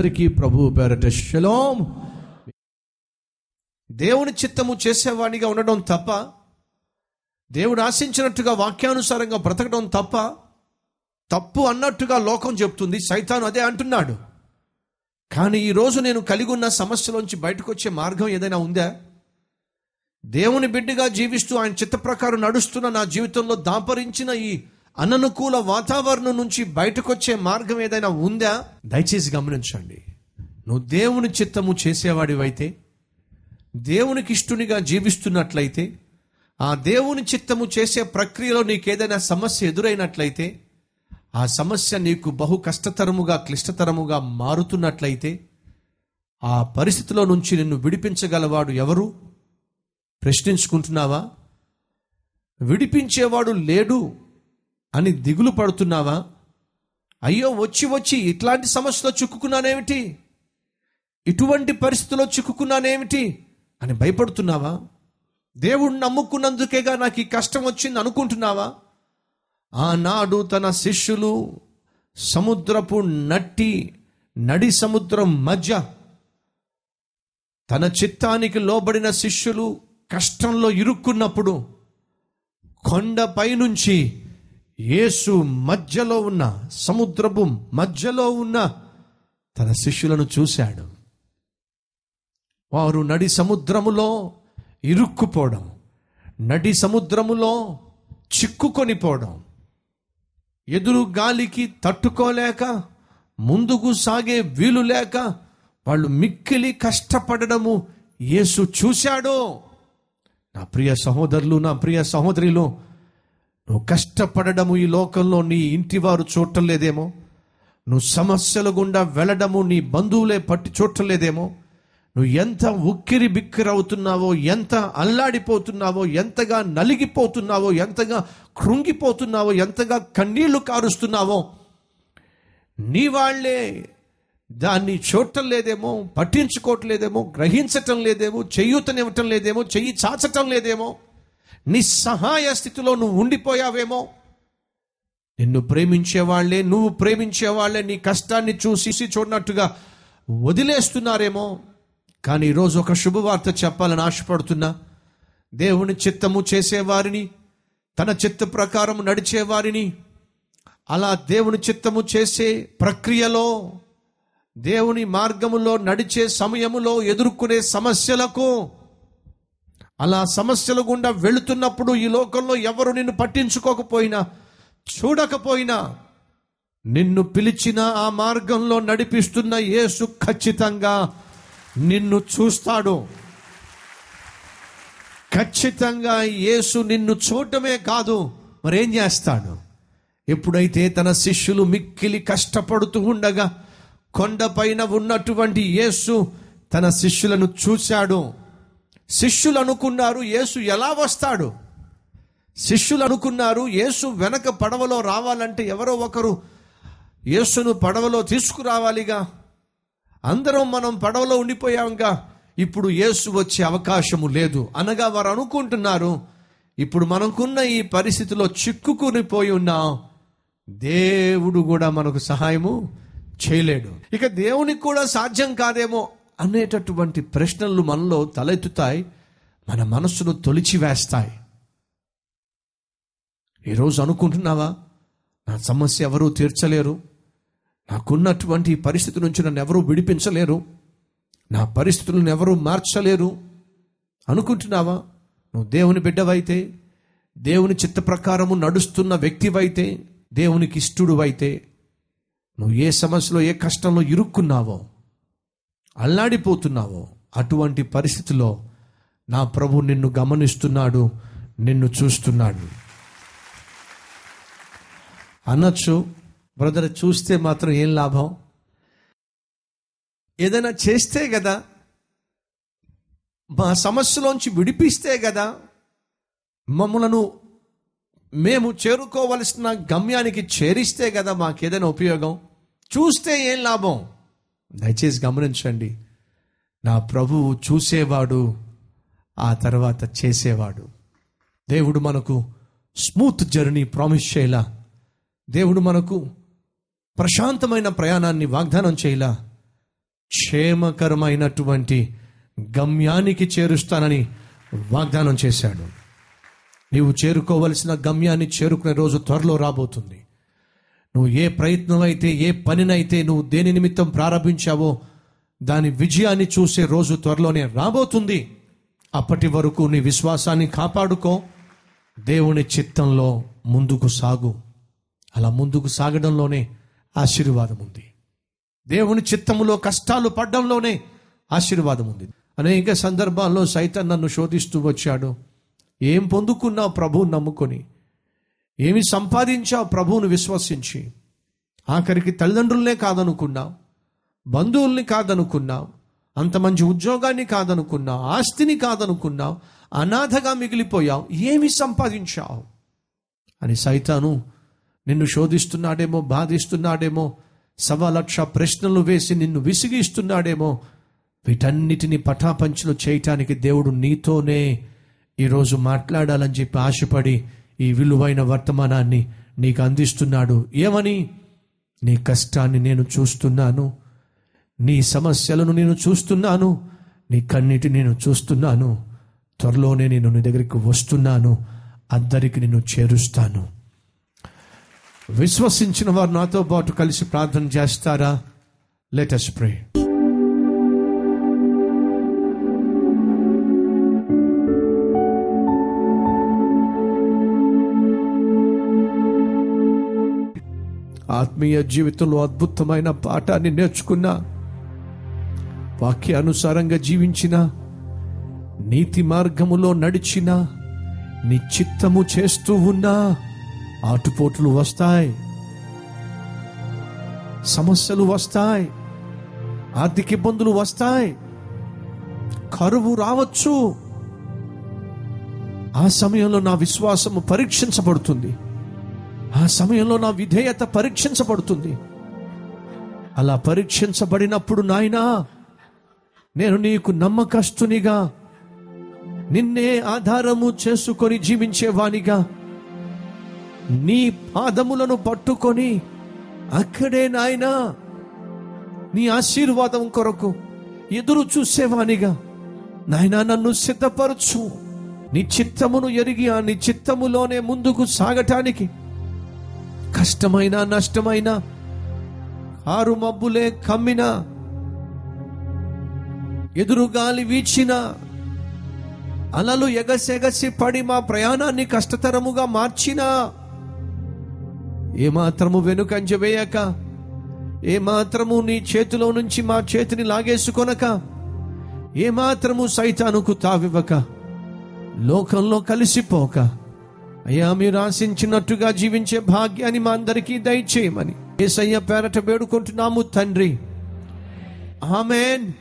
అందరికీ ప్రభు పేరట శలోం. దేవుని చిత్తము చేసేవాడిగా ఉండడం తప్ప దేవుడు ఆశించినట్టుగా వాక్యానుసారంగా బ్రతకడం తప్ప తప్పు అన్నట్టుగా లోకం చెప్తుంది. సైతాను అదే అంటున్నాడు. కానీ ఈరోజు నేను కలిగి ఉన్న సమస్యలోంచి బయటకు వచ్చే మార్గం ఏదైనా ఉందా? దేవుని బిడ్డగా జీవిస్తూ ఆయన చిత్త ప్రకారం నడుస్తున్న నా జీవితంలో దాపరించిన ఈ అననుకూల వాతావరణం నుంచి బయటకు వచ్చే మార్గం ఏదైనా ఉందా? దయచేసి గమనించండి. నువ్వు దేవుని చిత్తము చేసేవాడివైతే దేవునికి ఇష్టునిగా జీవిస్తున్నట్లయితే ఆ దేవుని చిత్తము చేసే ప్రక్రియలో నీకేదైనా సమస్య ఎదురైనట్లయితే ఆ సమస్య నీకు బహు కష్టతరముగా క్లిష్టతరముగా మారుతున్నట్లయితే ఆ పరిస్థితిలో నుంచి నిన్ను విడిపించగలవాడు ఎవరు? ప్రశ్నించుకుంటున్నావా? విడిపించేవాడు లేడు. అని దిగులు పడుతున్నావా? అయ్యో వచ్చి వచ్చి ఇట్లాంటి సమస్యలో చిక్కుకున్నానేమిటి? ఇటువంటి పరిస్థితిలో చిక్కుకున్నానేమిటి? అని భయపడుతున్నావా? దేవుడు నమ్ముకున్నందుకేగా నాకు ఈ కష్టం వచ్చింది అనుకుంటున్నావా? ఆనాడు తన శిష్యులు సముద్రపు నట్టి నడి సముద్రం మధ్య తన చిత్తానికి లోబడిన శిష్యులు కష్టంలో ఇరుక్కున్నప్పుడు కొండపై నుంచి యేసు మధ్యలో ఉన్న సముద్రపు మధ్యలో ఉన్న తన శిష్యులను చూశాడు. వారు నడి సముద్రములో ఇరుక్కుపోవడం నడి సముద్రములో చిక్కుకొని పోవడం ఎదురు గాలికి తట్టుకోలేక ముందుకు సాగే వీలు లేక వాళ్ళు మిక్కిలి కష్టపడడము యేసు చూశాడు. నా ప్రియ సహోదరులు నా ప్రియ సహోదరిలో నువ్వు కష్టపడడము ఈ లోకంలో నీ ఇంటి వారు చూడలేదేమో నువ్వు సమస్యల గుండా వెళ్ళడము నీ బంధువులే పట్టి చూడలేదేమో నువ్వు ఎంత ఉక్కిరి బిక్కిరవుతున్నావో ఎంత అల్లాడిపోతున్నావో ఎంతగా నలిగిపోతున్నావో ఎంతగా కృంగిపోతున్నావో ఎంతగా కన్నీళ్ళు కారుస్తున్నావో నీ వాళ్ళే దాన్ని చూడటం లేదేమో పట్టించుకోవట్లేదేమో గ్రహించటం లేదేమో చేయూతనివ్వటం లేదేమో చెయ్యి చాచటం లేదేమో నిస్సహాయ స్థితిలో నువ్వు ఉండిపోయావేమో? నిన్ను ప్రేమించే వాళ్ళే నువ్వు ప్రేమించే వాళ్ళే నీ కష్టాన్ని చూసి చూడనట్టుగా వదిలేస్తున్నారేమో? కానీ ఈరోజు ఒక శుభవార్త చెప్పాలని ఆశపడుతున్నా. దేవుని చిత్తము చేసేవారిని తన చిత్త ప్రకారం నడిచేవారిని అలా దేవుని చిత్తము చేసే ప్రక్రియలో దేవుని మార్గములో నడిచే సమయములో ఎదుర్కొనే సమస్యలకు అలా సమస్యల గుండా వెళుతున్నప్పుడు ఈ లోకంలో ఎవరు నిన్ను పట్టించుకోకపోయినా చూడకపోయినా నిన్ను పిలిచిన ఆ మార్గంలో నడిపిస్తున్న యేసు ఖచ్చితంగా నిన్ను చూస్తాడు. ఖచ్చితంగా యేసు నిన్ను చూడటమే కాదు మరేం చేస్తాడు? ఎప్పుడైతే తన శిష్యులు మిక్కిలి కష్టపడుతూ ఉండగా కొండపైన ఉన్నటువంటి యేసు తన శిష్యులను చూశాడు. శిష్యులు అనుకున్నారు యేసు ఎలా వస్తాడు? శిష్యులు అనుకున్నారు యేసు వెనక పడవలో రావాలంటే ఎవరో ఒకరు యేసును పడవలో తీసుకురావాలిగా? అందరం మనం పడవలో ఉండిపోయాంగా. ఇప్పుడు యేసు వచ్చే అవకాశము లేదు. అనగా వారు అనుకుంటున్నారు ఇప్పుడు మనకున్న ఈ పరిస్థితిలో చిక్కుకుని పోయి ఉన్నాం. దేవుడు కూడా మనకు సహాయము చేయలేడు. ఇక దేవునికి కూడా సాధ్యం కాదేమో అనేటటువంటి ప్రశ్నలు మనలో తలెత్తుతాయి మన మనస్సును తొలిచివేస్తాయి. ఈరోజు అనుకుంటున్నావా? నా సమస్య ఎవరూ తీర్చలేరు. నాకున్నటువంటి పరిస్థితి నుంచి నన్ను ఎవరూ విడిపించలేరు. నా పరిస్థితులను ఎవరూ మార్చలేరు. అనుకుంటున్నావా? నువ్వు దేవుని బిడ్డవైతే దేవుని చిత్త ప్రకారము నడుస్తున్న వ్యక్తివైతే దేవునికి ఇష్టడువైతే నువ్వు ఏ సమస్యలో ఏ కష్టంలో ఇరుక్కున్నావో అల్లాడిపోతున్నావో అటువంటి పరిస్థితిలో నా ప్రభు నిన్ను గమనిస్తున్నాడు నిన్ను చూస్తున్నాడు. అనొచ్చు బ్రదర్ చూస్తే మాత్రం ఏం లాభం? ఏదైనా చేస్తే కదా మా సమస్యలోంచి విడిపిస్తే కదా మమ్మలను మేము చేరుకోవలసిన గమ్యానికి చేరిస్తే కదా మాకేదైనా ఉపయోగం? చూస్తే ఏం లాభం? దయచేసి గమనించండి. నా ప్రభువు చూసేవాడు ఆ తర్వాత చేసేవాడు. దేవుడు మనకు స్మూత్ జర్నీ ప్రామిస్ చేయలా. దేవుడు మనకు ప్రశాంతమైన ప్రయాణాన్ని వాగ్దానం చేయలా. క్షేమకరమైనటువంటి గమ్యానికి చేరుస్తానని వాగ్దానం చేశాడు. నీవు చేరుకోవలసిన గమ్యాన్ని చేరుకునే రోజు త్వరలో రాబోతుంది. నువ్వు ఏ ప్రయత్నం అయితే ఏ పనినైతే నువ్వు దేని నిమిత్తం ప్రారంభించావో దాని విజయాన్ని చూసే రోజు త్వరలోనే రాబోతుంది. అప్పటి వరకు నీ విశ్వాసాన్ని కాపాడుకో. దేవుని చిత్తంలో ముందుకు సాగు. అలా ముందుకు సాగడంలోనే ఆశీర్వాదం ఉంది. దేవుని చిత్తములో కష్టాలు పడ్డంలోనే ఆశీర్వాదం ఉంది. అనేక సందర్భాల్లో సైతం నన్ను శోధిస్తూ వచ్చాడు. ఏం పొందుకున్నావు ప్రభు నమ్ముకొని? ఏమి సంపాదించావు ప్రభువును విశ్వసించి? ఆఖరికి తల్లిదండ్రులనే కాదనుకున్నావు బంధువుల్ని కాదనుకున్నావు అంత మంచి ఉద్యోగాన్ని కాదనుకున్నావు ఆస్తిని కాదనుకున్నావు అనాథగా మిగిలిపోయావు ఏమి సంపాదించావు? అని సైతాను నిన్ను శోధిస్తున్నాడేమో బాధిస్తున్నాడేమో సవా లక్ష ప్రశ్నలు వేసి నిన్ను విసిగిస్తున్నాడేమో వీటన్నిటిని పటాపంచులు చేయటానికి దేవుడు నీతోనే ఈరోజు మాట్లాడాలని చెప్పి ఆశపడి ఈ విలువైన వర్తమానాన్ని నీకు అందిస్తున్నాడు. ఏమని? నీ కష్టాన్ని నేను చూస్తున్నాను. నీ సమస్యలను నేను చూస్తున్నాను. నీ కన్నిటి నేను చూస్తున్నాను. త్వరలోనే నేను నీ దగ్గరికి వస్తున్నాను. అందరికి నేను చేరుస్తాను. విశ్వసించిన వారు నాతో పాటు కలిసి ప్రార్థన చేస్తారా? లెటస్ ప్రే ఆత్మీయ జీవితంలో అద్భుతమైన పాఠాన్ని నేర్చుకున్నా వాక్యానుసారంగా జీవించిన నీతి మార్గములో నడిచిన నీ చిత్తము చేస్తూ ఉన్నా ఆటుపోట్లు వస్తాయి. సమస్యలు వస్తాయి. ఆర్థిక ఇబ్బందులు వస్తాయి. కరువు రావచ్చు. ఆ సమయంలో నా విశ్వాసము పరీక్షించబడుతుంది. ఆ సమయంలో నా విధేయత పరీక్షించబడుతుంది. అలా పరీక్షించబడినప్పుడు నాయనా నేను నీకు నమ్మకస్తునిగా నిన్నే ఆధారము చేసుకొని జీవించేవానిగా నీ పాదములను పట్టుకొని అక్కడే నాయనా నీ ఆశీర్వాదం కొరకు ఎదురు చూసేవానిగా. నాయనా నన్ను సిద్ధపరచు. నీ చిత్తమును ఎరిగి ఆ నీ చిత్తములోనే ముందుకు సాగటానికి కష్టమైన నష్టమైన ఆరు మబ్బులే కమ్మిన ఎదురుగాలి వీచిన అలలు ఎగసెగసి పడి మా ప్రయాణాన్ని కష్టతరముగా మార్చినా. ఏమాత్రము వెనుకంజ వేయక ఏమాత్రము నీ చేతిలో నుంచి మా చేతిని లాగేసుకొనక ఏమాత్రము సైతానుకు తావివ్వక లోకంలో కలిసిపోక. అయ్యా మీరు ఆశించినట్టుగా జీవించే భాగ్యాన్ని మా అందరికీ దయచేయమని. ఏసయ్య పేరట వేడుకుంటున్నాము తండ్రి. ఆమెన్.